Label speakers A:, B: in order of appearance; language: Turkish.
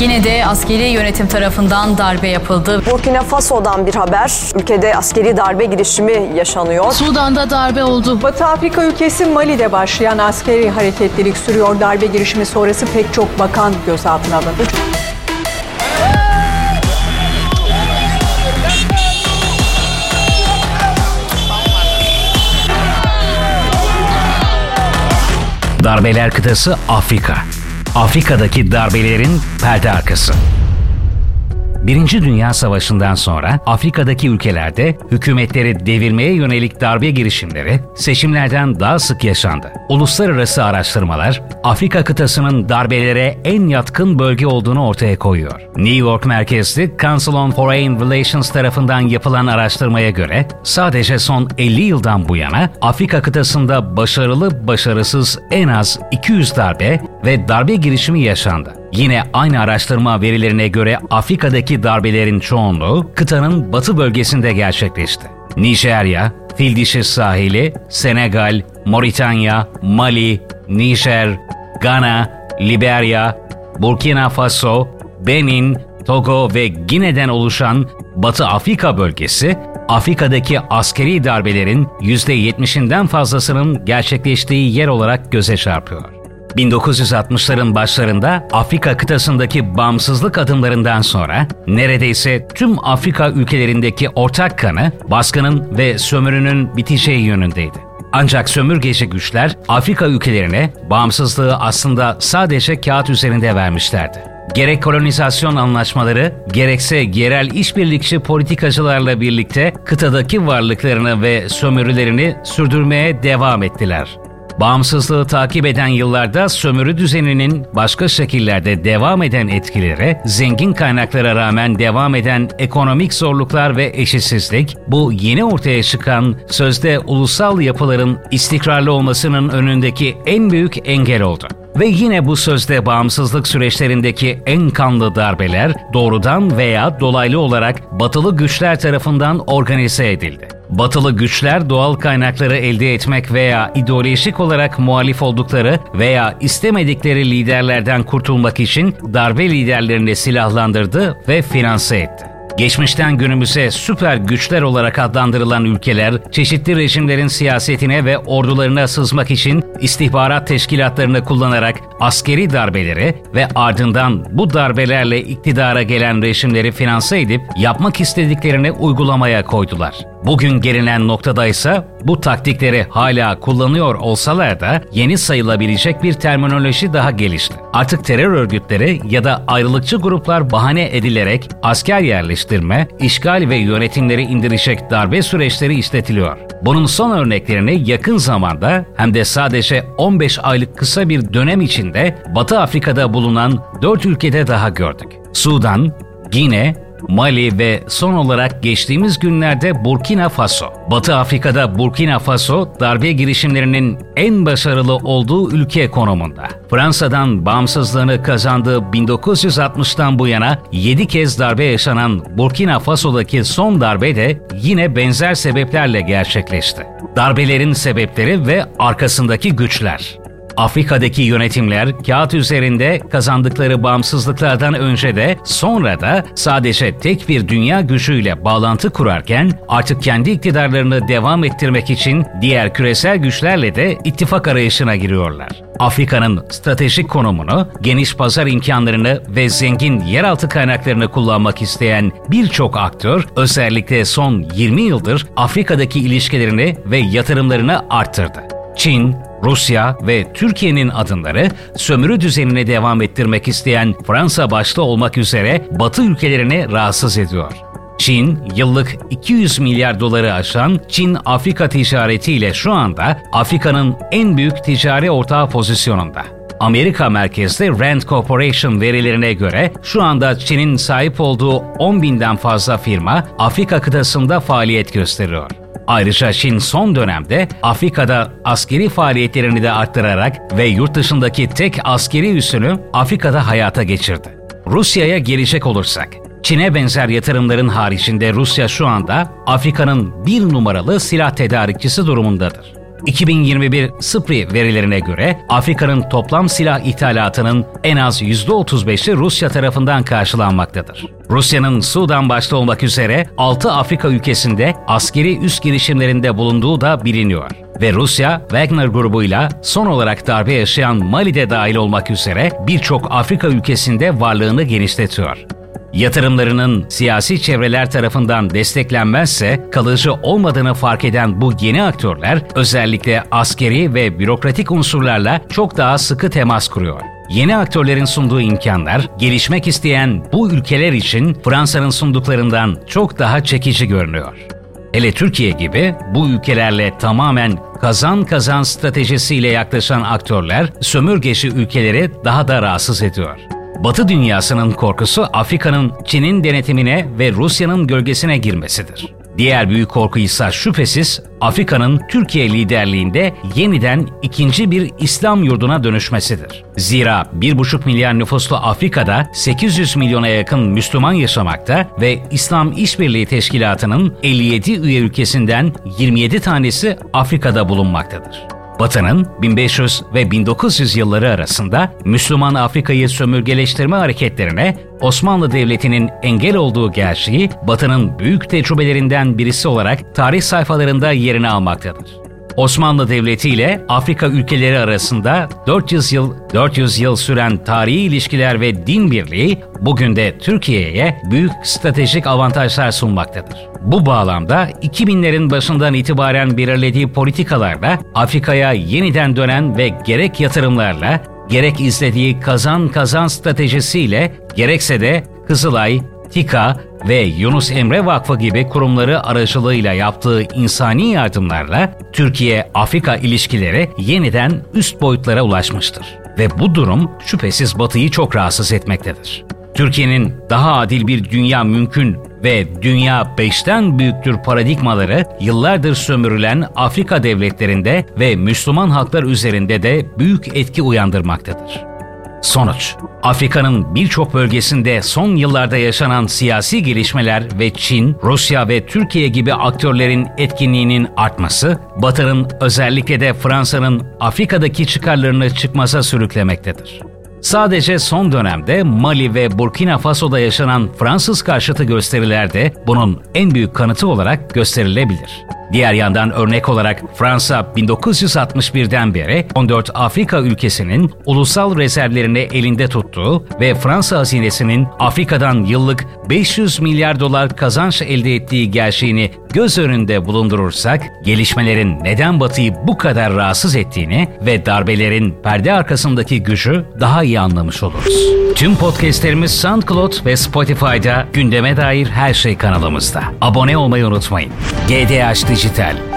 A: Yine de askeri yönetim tarafından darbe yapıldı.
B: Burkina Faso'dan bir haber. Ülkede askeri darbe girişimi yaşanıyor.
A: Sudan'da darbe oldu.
C: Batı Afrika ülkesi Mali'de başlayan askeri hareketlilik sürüyor. Darbe girişimi sonrası pek çok bakan gözaltına alındı.
D: Darbeler kıtası Afrika. Afrika'daki darbelerin perde arkası. Birinci Dünya Savaşı'ndan sonra Afrika'daki ülkelerde hükümetleri devirmeye yönelik darbe girişimleri seçimlerden daha sık yaşandı. Uluslararası araştırmalar Afrika kıtasının darbelere en yatkın bölge olduğunu ortaya koyuyor. New York merkezli Council on Foreign Relations tarafından yapılan araştırmaya göre sadece son 50 yıldan bu yana Afrika kıtasında başarılı başarısız en az 200 darbe ve darbe girişimi yaşandı. Yine aynı araştırma verilerine göre Afrika'daki darbelerin çoğunluğu kıtanın batı bölgesinde gerçekleşti. Nijerya, Fildişi sahili, Senegal, Moritanya, Mali, Nijer, Gana, Liberya, Burkina Faso, Benin, Togo ve Gine'den oluşan Batı Afrika bölgesi, Afrika'daki askeri darbelerin %70'inden fazlasının gerçekleştiği yer olarak göze çarpıyor. 1960'ların başlarında Afrika kıtasındaki bağımsızlık adımlarından sonra neredeyse tüm Afrika ülkelerindeki ortak kanı baskının ve sömürünün biteceği yönündeydi. Ancak sömürgeci güçler Afrika ülkelerine bağımsızlığı aslında sadece kağıt üzerinde vermişlerdi. Gerek kolonizasyon anlaşmaları, gerekse yerel işbirlikçi politikacılarla birlikte kıtadaki varlıklarını ve sömürülerini sürdürmeye devam ettiler. Bağımsızlığı takip eden yıllarda sömürü düzeninin başka şekillerde devam eden etkileri, zengin kaynaklara rağmen devam eden ekonomik zorluklar ve eşitsizlik, bu yeni ortaya çıkan sözde ulusal yapıların istikrarlı olmasının önündeki en büyük engel oldu. Ve yine bu sözde bağımsızlık süreçlerindeki en kanlı darbeler doğrudan veya dolaylı olarak batılı güçler tarafından organize edildi. Batılı güçler doğal kaynakları elde etmek veya ideolojik olarak muhalif oldukları veya istemedikleri liderlerden kurtulmak için darbe liderlerini silahlandırdı ve finanse etti. Geçmişten günümüze süper güçler olarak adlandırılan ülkeler, çeşitli rejimlerin siyasetine ve ordularına sızmak için istihbarat teşkilatlarını kullanarak askeri darbeleri ve ardından bu darbelerle iktidara gelen rejimleri finanse edip yapmak istediklerini uygulamaya koydular. Bugün gelinen noktada ise bu taktikleri hala kullanıyor olsalar da yeni sayılabilecek bir terminoloji daha gelişti. Artık terör örgütleri ya da ayrılıkçı gruplar bahane edilerek asker yerleştirme, işgal ve yönetimleri indirecek darbe süreçleri işletiliyor. Bunun son örneklerini yakın zamanda hem de sadece 15 aylık kısa bir dönem içinde Batı Afrika'da bulunan 4 ülkede daha gördük. Sudan, Gine, Mali ve son olarak geçtiğimiz günlerde Burkina Faso. Batı Afrika'da Burkina Faso darbe girişimlerinin en başarılı olduğu ülke konumunda. Fransa'dan bağımsızlığını kazandığı 1960'tan bu yana 7 kez darbe yaşanan Burkina Faso'daki son darbe de yine benzer sebeplerle gerçekleşti. Darbelerin sebepleri ve arkasındaki güçler. Afrika'daki yönetimler kağıt üzerinde kazandıkları bağımsızlıklardan önce de sonra da sadece tek bir dünya gücüyle bağlantı kurarken artık kendi iktidarlarını devam ettirmek için diğer küresel güçlerle de ittifak arayışına giriyorlar. Afrika'nın stratejik konumunu, geniş pazar imkanlarını ve zengin yeraltı kaynaklarını kullanmak isteyen birçok aktör özellikle son 20 yıldır Afrika'daki ilişkilerini ve yatırımlarını arttırdı. Çin, Rusya ve Türkiye'nin adımları sömürü düzenine devam ettirmek isteyen Fransa başta olmak üzere Batı ülkelerini rahatsız ediyor. Çin, yıllık 200 milyar doları aşan Çin-Afrika ticaretiyle şu anda Afrika'nın en büyük ticari ortağı pozisyonunda. Amerika merkezli Rand Corporation verilerine göre şu anda Çin'in sahip olduğu 10 binden fazla firma Afrika kıtasında faaliyet gösteriyor. Ayrıca Çin son dönemde Afrika'da askeri faaliyetlerini de arttırarak ve yurt dışındaki tek askeri üssünü Afrika'da hayata geçirdi. Rusya'ya gelecek olursak, Çin'e benzer yatırımların haricinde Rusya şu anda Afrika'nın bir numaralı silah tedarikçisi durumundadır. 2021 SPRI verilerine göre Afrika'nın toplam silah ithalatının en az %35'i Rusya tarafından karşılanmaktadır. Rusya'nın Sudan başta olmak üzere 6 Afrika ülkesinde askeri üst girişimlerinde bulunduğu da biliniyor. Ve Rusya, Wagner grubuyla son olarak darbe yaşayan Mali'de dahil olmak üzere birçok Afrika ülkesinde varlığını genişletiyor. Yatırımlarının siyasi çevreler tarafından desteklenmezse kalıcı olmadığını fark eden bu yeni aktörler özellikle askeri ve bürokratik unsurlarla çok daha sıkı temas kuruyor. Yeni aktörlerin sunduğu imkanlar gelişmek isteyen bu ülkeler için Fransa'nın sunduklarından çok daha çekici görünüyor. Hele Türkiye gibi bu ülkelerle tamamen kazan kazan stratejisiyle yaklaşan aktörler sömürgeci ülkeleri daha da rahatsız ediyor. Batı dünyasının korkusu Afrika'nın Çin'in denetimine ve Rusya'nın gölgesine girmesidir. Diğer büyük korku ise şüphesiz Afrika'nın Türkiye liderliğinde yeniden ikinci bir İslam yurduna dönüşmesidir. Zira 1,5 milyar nüfuslu Afrika'da 800 milyona yakın Müslüman yaşamakta ve İslam İşbirliği Teşkilatı'nın 57 üye ülkesinden 27 tanesi Afrika'da bulunmaktadır. Batı'nın 1500 ve 1900 yılları arasında Müslüman Afrika'yı sömürgeleştirme hareketlerine Osmanlı Devleti'nin engel olduğu gerçeği Batı'nın büyük tecrübelerinden birisi olarak tarih sayfalarında yerini almaktadır. Osmanlı Devleti ile Afrika ülkeleri arasında 400 yıl 400 yıl süren tarihi ilişkiler ve din birliği bugün de Türkiye'ye büyük stratejik avantajlar sunmaktadır. Bu bağlamda 2000'lerin başından itibaren belirlediği politikalarla Afrika'ya yeniden dönen ve gerek yatırımlarla gerek izlediği kazan kazan stratejisiyle gerekse de Kızılay, TİKA ve Yunus Emre Vakfı gibi kurumları aracılığıyla yaptığı insani yardımlarla Türkiye-Afrika ilişkileri yeniden üst boyutlara ulaşmıştır. Ve bu durum şüphesiz Batı'yı çok rahatsız etmektedir. Türkiye'nin daha adil bir dünya mümkün ve dünya beşten büyüktür paradigmaları yıllardır sömürülen Afrika devletlerinde ve Müslüman halklar üzerinde de büyük etki uyandırmaktadır. Sonuç, Afrika'nın birçok bölgesinde son yıllarda yaşanan siyasi gelişmeler ve Çin, Rusya ve Türkiye gibi aktörlerin etkinliğinin artması, Batı'nın özellikle de Fransa'nın Afrika'daki çıkarlarını çıkmaza sürüklemektedir. Sadece son dönemde Mali ve Burkina Faso'da yaşanan Fransız karşıtı gösteriler de bunun en büyük kanıtı olarak gösterilebilir. Diğer yandan örnek olarak Fransa 1961'den beri 14 Afrika ülkesinin ulusal rezervlerini elinde tuttuğu ve Fransa hazinesinin Afrika'dan yıllık 500 milyar dolar kazanç elde ettiği gerçeğini göz önünde bulundurursak gelişmelerin neden Batı'yı bu kadar rahatsız ettiğini ve darbelerin perde arkasındaki gücü daha iyi anlamış oluruz. Tüm podcastlerimiz SoundCloud ve Spotify'da gündeme dair her şey kanalımızda. Abone olmayı unutmayın. GDH ديجيتال